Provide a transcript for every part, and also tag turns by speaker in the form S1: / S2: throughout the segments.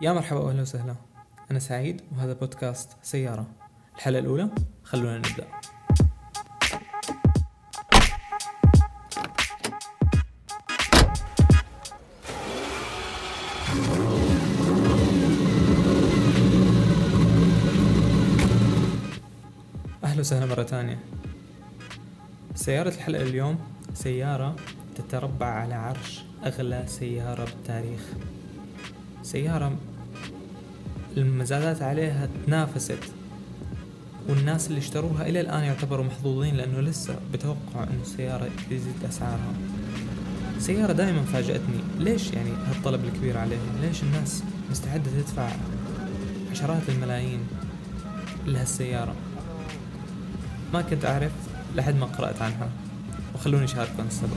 S1: يا مرحبا واهلا وسهلا. أنا سعيد وهذا بودكاست سيارة. الحلقة الأولى خلونا نبدأ. أهلا وسهلا مرة ثانية. سيارة الحلقة اليوم سيارة تتربع على عرش أغلى سيارة بالتاريخ. سيارة المزادات عليها تنافست. والناس اللي اشتروها إلى الآن يعتبروا محظوظين لأنه لسه بتوقع أنه السيارة يزيد أسعارها. سيارة دائما فاجأتني. ليش يعني هالطلب الكبير عليها؟ ليش الناس مستعدة تدفع عشرات الملايين لهالسيارة؟ ما كنت أعرف لحد ما قرأت عنها. وخلوني أشارككم السبب.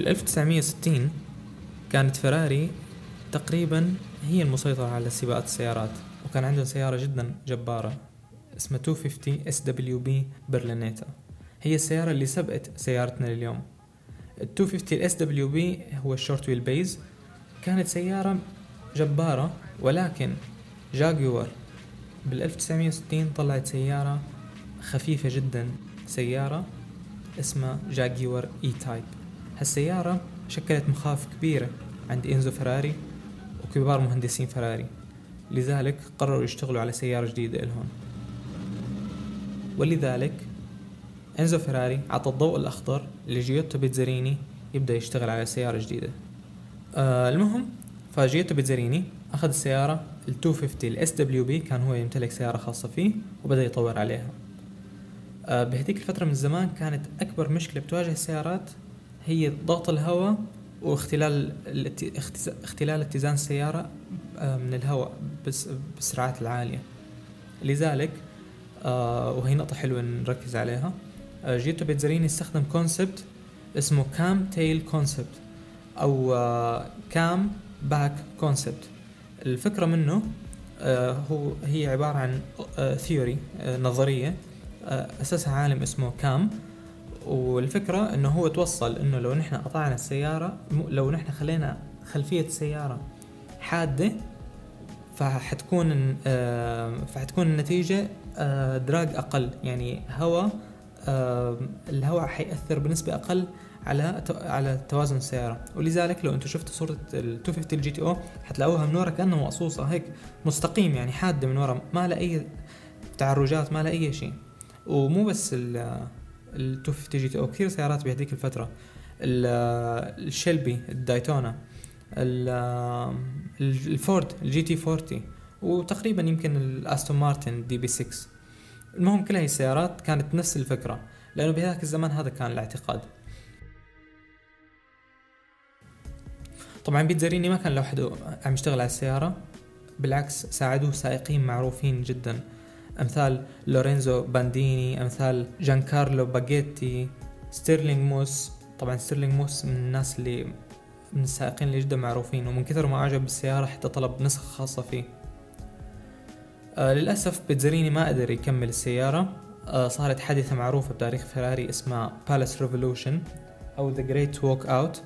S1: بال 1960 كانت فيراري تقريبا هي المسيطرة على سباقات السيارات وكان عندهم سيارة جدا جبارة اسمها 250 SWB برلينيتا. هي السيارة اللي سبقت سيارتنا اليوم ال 250 ال SWB هو ال short wheelbase. كانت سيارة جبارة ولكن جاكوار بال 1960 طلعت سيارة خفيفة جدا سيارة اسمها جاكوار E-Type هالسيارة شكلت مخاوف كبيرة عند إنزو فراري وكبار مهندسين فراري. لذلك قرروا يشتغلوا على سيارة جديدة لهم ولذلك إنزو فراري عطى الضوء الأخضر لجيوتو بيتزريني يبدأ يشتغل على سيارة جديدة. آه المهم فجيوتو بيتزريني أخذ السيارة ال 250 ال SWB كان هو يمتلك سيارة خاصة فيه وبدأ يطور عليها. آه بهذيك الفترة من الزمان كانت أكبر مشكلة بتواجه السيارات هي ضغط الهواء واختلال اختلال اتزان السيارة آه، من الهواء بالسرعات العالية. لذلك آه، وهي نقطة حلوة نركز عليها. آه، جيوتو بيتزريني استخدم concept اسمه Kamm tail concept أو Kammback concept الفكرة منه هو هي عبارة عن theory نظرية أساسها عالم اسمه كام والفكرة إنه هو توصل إنه لو نحن قطعنا السيارة لو نحن خلينا خلفية السيارة حادة فحتكون آه، فحتكون النتيجة آه، drag أقل. يعني هواء آه، الهواء حيأثر بنسبة أقل على على توازن السيارة. ولذلك لو أنتم شفتوا صورة ال 250 ال GTO حتلاقوها من ورا كأنها مقصوصة هيك مستقيم يعني حادة من ورا ما لها أي تعرجات ما لها أي شيء. ومو بس ال 250 GTO كثير سيارات بهذيك الفترة. الشيلبي الدايتونا الفورد ال GT 40 وتقريبا يمكن الأستون مارتن DB 6 المهم كل هاي السيارات كانت نفس الفكرة لأنه بهذاك الزمان هذا كان الاعتقاد. طبعا بيتزريني ما كان لوحده عم يشتغل على السيارة بالعكس ساعدوه سائقين معروفين جدا. أمثال لورينزو بانديني أمثال جان كارلو باجيتي ستيرلينج موس. طبعا ستيرلينج موس من الناس اللي من السائقين اللي جدا معروفين ومن كثر ما عجب بالسيارة حتى طلب نسخة خاصة فيه. آه للأسف بيتزريني ما قدر يكمل السيارة. آه صارت حادثة معروفة بتاريخ فيراري اسمها palace revolution أو ذا جريت ووك أوت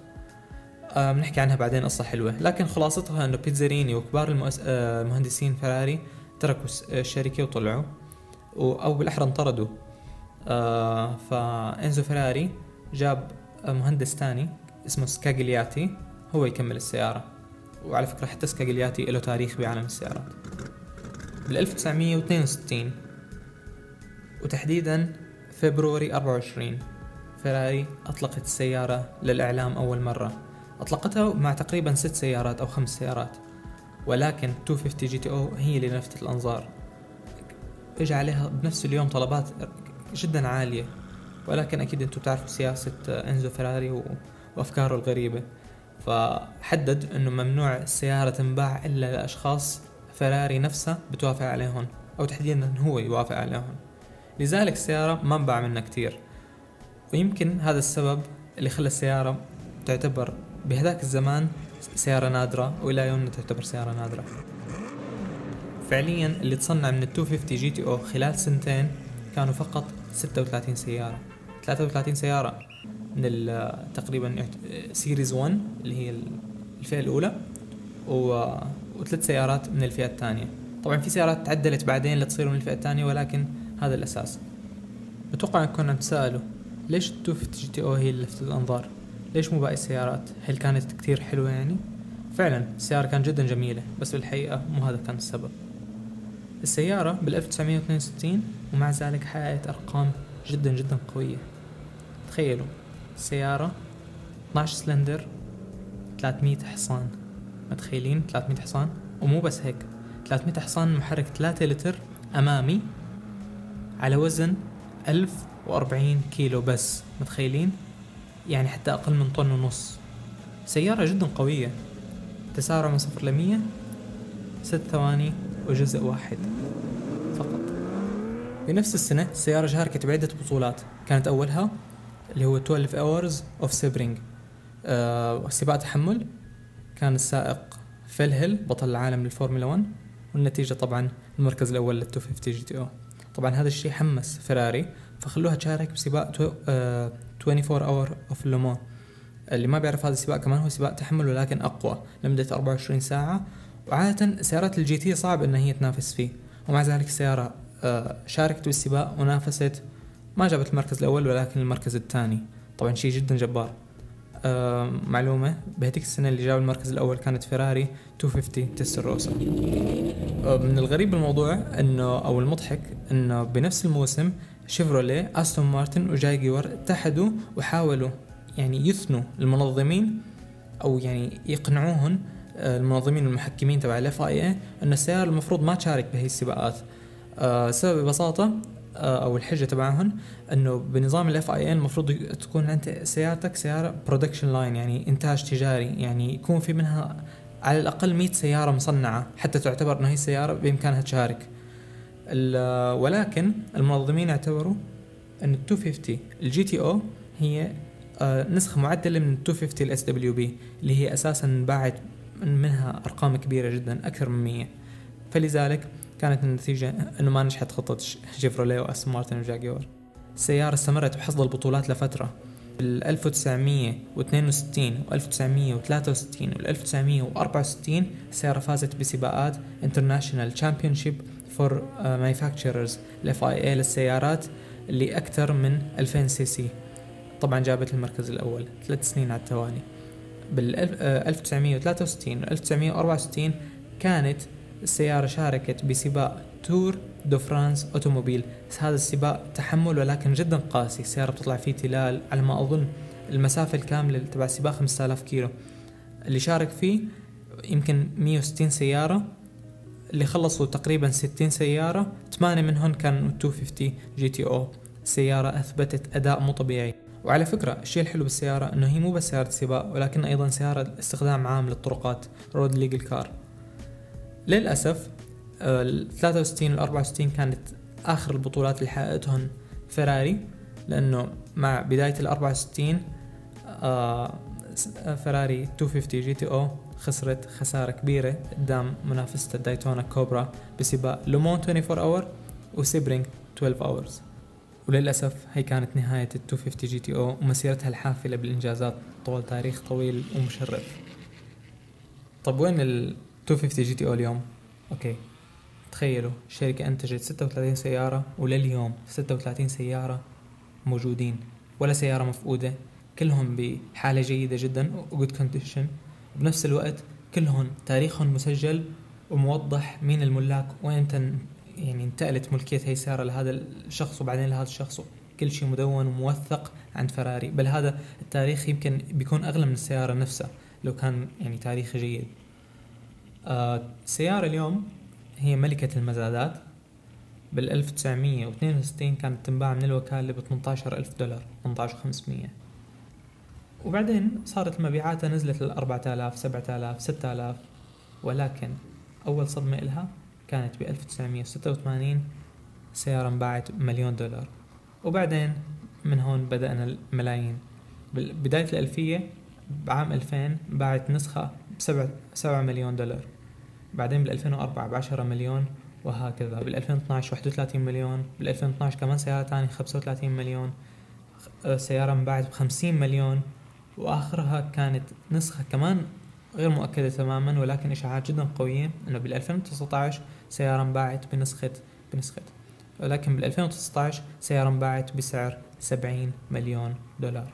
S1: بنحكي عنها بعدين قصة حلوة. لكن خلاصتها إنه بيتزريني وكبار المؤس... آه فيراري تركوا الشركة وطلعوا. أو بالأحرى انطردوا. آه فإنزو فراري جاب مهندس تاني اسمه سكاجلياتي هو يكمل السيارة. وعلى فكرة حتى سكاجلياتي له تاريخ بعالم السيارات. بال 1962 وتحديدا February 24 فيراري أطلقت السيارة للإعلام أول مرة. أطلقتها مع تقريبا ست سيارات أو خمس سيارات. ولكن 250 GTO هي اللي لفتت الأنظار. اجى عليها بنفس اليوم طلبات جدا عالية. ولكن أكيد أنتم بتعرفوا سياسة إنزو فيراري وأفكاره الغريبة. فحدد إنه ممنوع السيارة تنباع إلا لأشخاص فيراري نفسها بتوافق عليهم أو تحديدا هو يوافق عليهم لذلك السيارة ما انباع منها كتير. ويمكن هذا السبب اللي خلى السيارة تعتبر بهذاك الزمان سيارة نادرة وإلى يومنا تعتبر سيارة نادرة. فعليا اللي تصنع من ال 250 GTO خلال سنتين كانوا فقط 36 سيارة. 33 سيارة من تقريبا series 1 اللي هي الفئة الأولى و... وثلاث سيارات من الفئة الثانية. طبعا في سيارات تعدلت بعدين لتصير من الفئة الثانية ولكن هذا الأساس. أتوقع أنكم عم تسألوا ليش ال 250 جي تي أو هي اللي لفتت الأنظار؟ ليش مو باقي السيارات؟ هل كانت كتير حلوة يعني؟ فعلا السيارة كانت جدا جميلة بس بالحقيقة مو هذا كان السبب. السيارة بال 1962 ومع ذلك حققت أرقام جدا جدا قوية. تخيلوا السيارة 12 سلندر 300 حصان. متخيلين؟ 300 حصان؟ ومو بس هيك 300 حصان محرك 3 لتر أمامي على وزن 1040 كيلو بس. متخيلين؟ يعني حتى أقل من طن ونص. سيارة جدا قوية. تسارع من صفر لمية ست ثواني وجزء واحد فقط. بنفس السنة السيارة شاركت بعدة بطولات. كانت أولها اللي هو 12 hours of Sebring آه سباق تحمل. كان السائق فيل هيل بطل العالم للفورمولا 1 والنتيجة طبعا المركز الأول لل 250 GTO طبعا هذا الشيء حمس فيراري فخلوها تشارك بسباق 24 hours of Le Mans اللي ما بيعرف هذا السباق كمان هو سباق تحمل ولكن أقوى. لمدة 24 ساعة. وعادة سيارات ال GT صعب انها هي تنافس فيه. ومع ذلك السيارة آه، شاركت بالسباق ونافست. ما جابت المركز الأول ولكن المركز الثاني. طبعا شيء جدا جبار. آه، معلومة بهديك السنة اللي جاب المركز الأول كانت فيراري 250 تيستاروسا آه، من الغريب بالموضوع إنه أو المضحك إنه بنفس الموسم شيفروليه أستون مارتن وجاكوار اتحدوا وحاولوا يعني يثنوا المنظمين أو يعني يقنعوهم آه، المنظمين المحكمين تبع ال FIA أن السيارة المفروض ما تشارك بهي السباقات. السبب ببساطة أو الحجة تبعهم أنه بنظام ال FIA المفروض تكون انت سيارتك سيارة production line يعني إنتاج تجاري يعني يكون في منها على الأقل 100 سيارة مصنعة حتى تعتبر إنه هي السيارة بإمكانها تشارك. ولكن المنظمين اعتبروا أن ال 250 ال GTO هي آه، نسخة معدلة من 250 ال SWB اللي هي أساسا باعت منها أرقام كبيرة جدا أكثر من 100 فلذلك كانت النتيجة إنه ما نجحت خطة شيفروليه وأستون مارتن وجاكوار. السيارة استمرت بحصد البطولات لفترة. بال 1962 و 1963 و 1964 السيارة فازت بسباقات International Championship for Manufacturers ال FIA للسيارات اللي أكثر من 2000 سي سي. طبعا جابت المركز الأول. ثلاث سنين على التوالي بال 1963 و 1964 كانت السيارة شاركت بسباق Tour de France Automobile هذا السباق تحمل ولكن جدا قاسي. السيارة بتطلع فيه تلال على ما أظن. المسافة الكاملة تبع السباق 5000 كيلو. اللي شارك فيه يمكن 160 سيارة. اللي خلصوا تقريبا 60 سيارة 8 منهم كانوا 250 GTO سيارة أثبتت أداء مو طبيعي. وعلى فكرة الشيء الحلو بالسيارة إنه هي مو بس سيارة سباق ولكن أيضا سيارة استخدام عام للطرقات road legal car للأسف ال 63 وال 64 كانت آخر البطولات اللي حققتهم فيراري لأنه مع بداية ال 64 آه فيراري 250 GTO خسرت خسارة كبيرة قدام منافسة الدايتونا كوبرا بسباق Le Mans 24 Hours و Sebring 12 Hours وللأسف هي كانت نهاية ال 250 GTO ومسيرتها الحافلة بالإنجازات طول تاريخ طويل ومشرف. طب وين ال 250 GTO اليوم؟ أوكي. تخيلوا الشركة أنتجت 36 سيارة ولليوم 36 سيارة موجودين ولا سيارة مفقودة كلهم بحالة جيدة جدا وجود كونديشن بنفس الوقت كلهم تاريخهم مسجل وموضح مين الملاك تن يعني انتقلت ملكية هي السيارة لهذا الشخص وبعدين لهذا الشخص. كل شيء مدون وموثق عند فراري. بل هذا التاريخ يمكن بيكون أغلى من السيارة نفسها لو كان يعني تاريخ جيد. آه السيارة اليوم هي ملكة المزادات. بال 1962 كانت تنباع من الوكالة ب 18 ألف دولار 18500 وبعدين صارت مبيعاتها نزلت لل 4000 7000 6000 ولكن أول صدمة إلها كانت ب 1986 سيارة انباعت مليون دولار. وبعدين من هون بدأنا الملايين. بداية الألفية بعام 2000 باعت نسخة بسبعة سبعة مليون دولار. بعدين بال 2004 ب 10 مليون وهكذا. بال 2012 31 مليون. بال 2012 كمان سيارة ثانية 35 مليون. سيارة انباعت ب 50 مليون. وآخرها كانت نسخة كمان غير مؤكدة تماما ولكن إشاعات جدا قوية إنه بال 2019 سيارة انباعت بنسخة بنسخة ولكن بال 2019 سيارة انباعت بسعر 70 مليون دولار.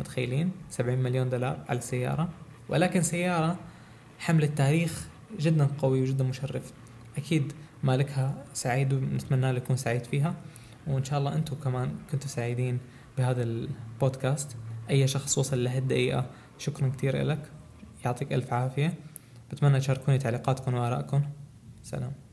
S1: متخيلين؟ 70 مليون دولار على السيارة؟ ولكن سيارة حملت تاريخ جدا قوي وجدا مشرف. أكيد مالكها سعيد ونتمنى له يكون سعيد فيها وإن شاء الله أنتم كمان كنتوا سعيدين بهذا البودكاست. أي شخص وصل لهالدقيقة شكرا كتير لك يعطيك ألف عافية. بتمنى تشاركوني تعليقاتكم وآرائكم. سلام.